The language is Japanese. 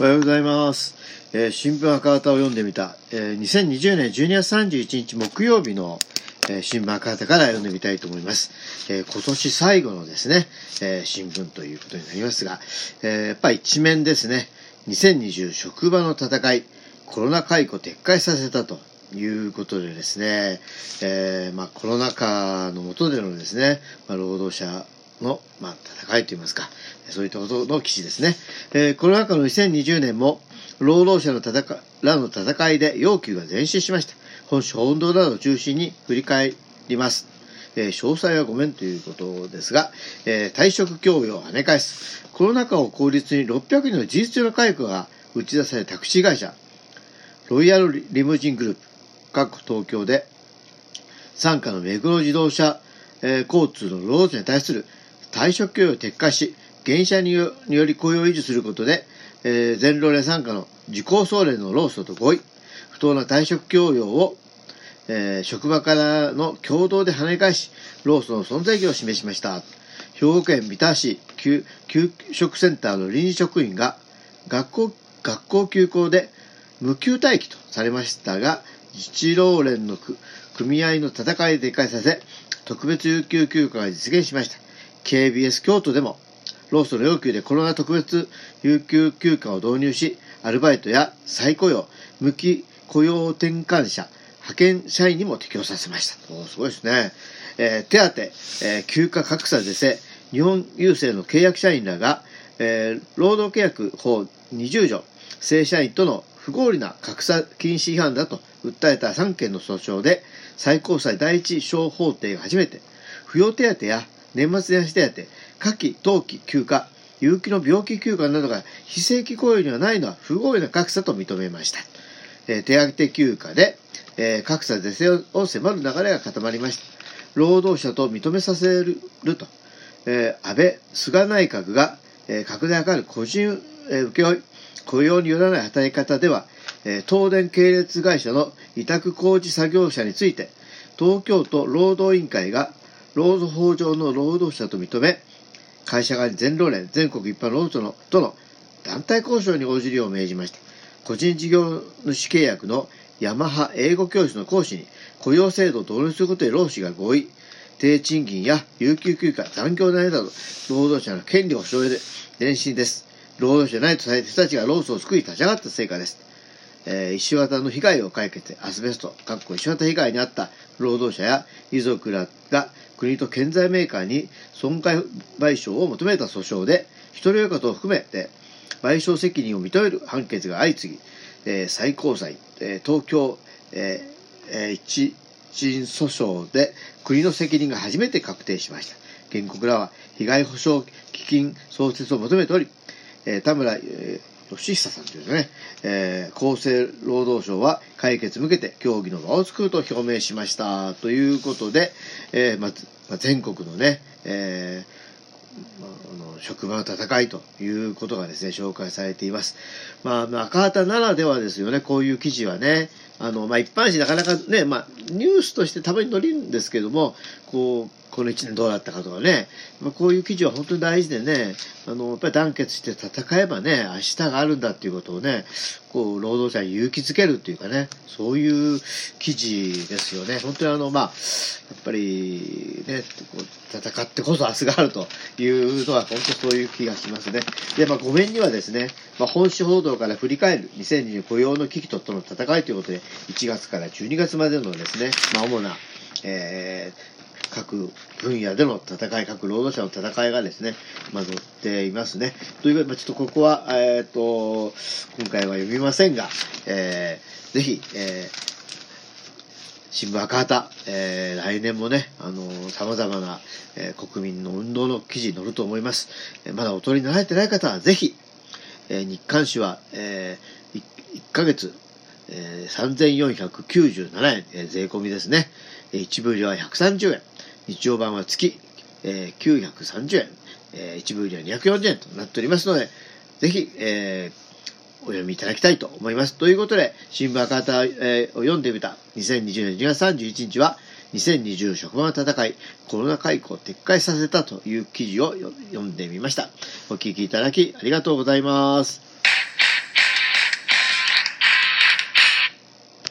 おはようございます。えー新聞赤旗を読んでみた、えー2020年12月31日木曜日の、えー新聞赤旗から読んでみたいと思います。え今年最後のですね、え新聞ということになりますが、えやっぱり一面ですね、2020職場の戦い、コロナ解雇撤回させたと。いうことでですね、えーまあ、コロナ禍の下でのですね、まあ、労働者の、まあ、戦いといいますか、そういったことの記事ですね。えーコロナ禍の2020年も、労働者の戦らの戦いで要求が前進しました。本種本堂などを中心に振り返ります。えー詳細はごめんということですが、えー退職協与を跳ね返す。コロナ禍を口実に600人の事実上の解雇が打ち出されたタクシー会社、ロイヤルリムジングループ、各東京で、傘下の目黒自動車、えー交通の労働者に対する退職協与を撤回し、減社により雇用を維持することで、えー全労連傘下の自公総連の労組と合意、不当な退職協与を、えー職場からの共同で跳ね返し、労組の存在意義を示しました。兵庫県三田市給給食センターの臨時職員が学校学校休校で無給待機とされましたが、自治労連の組合の戦いで撤回させ、特別有給休暇が実現しました。KBS 京都でも、労組の要求でコロナ特別有給休暇を導入し、アルバイトや再雇用、無期雇用転換者、派遣社員にも適用させました。おすごいですね。えー手当、えー休暇格差是正、日本郵政の契約社員らが、えー労働契約法20条、正社員との不合理な格差禁止違反だと訴えた3件の訴訟で、最高裁第一小法廷が初めて、扶養手当や年末年始手当、夏季、冬季休暇、有期の病気休暇などが非正規雇用にはないのは不合理な格差と認めました。えー手当休暇で、えー格差是正を迫る流れが固まりました。労働者と認めさせると、えー安倍、菅内閣が、えー拡大図る個人、えー請負雇用によらない働き方では、えー東電系列会社の委託工事作業者について、東京都労働委員会が労働法上の労働者と認め、会社側に全労連、全国一般労働者との団体交渉に応じるよう命じました。個人事業主契約のヤマハ英語教室の講師に雇用制度を導入することで労使が合意。低賃金や有給休暇、残業代など、労働者の権利を保障で前進です。労働者ないとされた人たちが労組を救い立ち上がった成果です。えー石綿の被害を解決、アスベスト、かっこ石綿被害に遭った労働者や遺族らが国と建材メーカーに損害賠償を求めた訴訟で、一人親方を含めて賠償責任を認める判決が相次ぎ、え最高裁、え東京、えー一審訴訟で国の責任が初めて確定しました。原告らは被害補償基金創設を求めており、え田村、義久さんというね、えー厚生労働省は解決向けて協議の場を作ると表明しました。ということで、えーまま全国のね、えーまああの職場の戦いということがですね、紹介されています。まあ、まあ赤旗ならではですよね、こういう記事はね。あの、まあ、一般紙なかなかね、まあ、ニュースとしてたまに載るんですけども、こう、この一年どうだったかとかね、まあ、こういう記事は本当に大事でね、あの、やっぱり団結して戦えばね、明日があるんだっていうことをね、こう、労働者に勇気づけるっていうかね、そういう記事ですよね。本当にあの、まあ、やっぱりね、こう戦ってこそ明日があるというのは本当そういう気がしますね。で、まあ、5面にはですね、まあ、本種報道から振り返る2020雇用の危機ととの戦いということで、1月から12月までのですね、まあ、主な、えー各分野での戦い、各労働者の戦いがですね、まあ、載っていますね。ということで、ちょっとここは、えっ、と、今回は読みませんが、えーぜひ、えー新聞赤旗、えー来年もね、あのー様々な、えー国民の運動の記事に載ると思います。えまだお取りになられてない方は、ぜひ、え日刊紙は、えー、1, ヶ月、えー3497円、えー税込みですね。えー一部売りは130円。日曜版は月、えー930円。えー一部売りは240円となっておりますので、ぜひ、えーお読みいただきたいと思います。ということで、新聞赤旗、えーを読んでみた2020年2月31日は、2020職場の戦い、コロナ解雇を撤回させたという記事を読んでみました。お聞きいただきありがとうございます。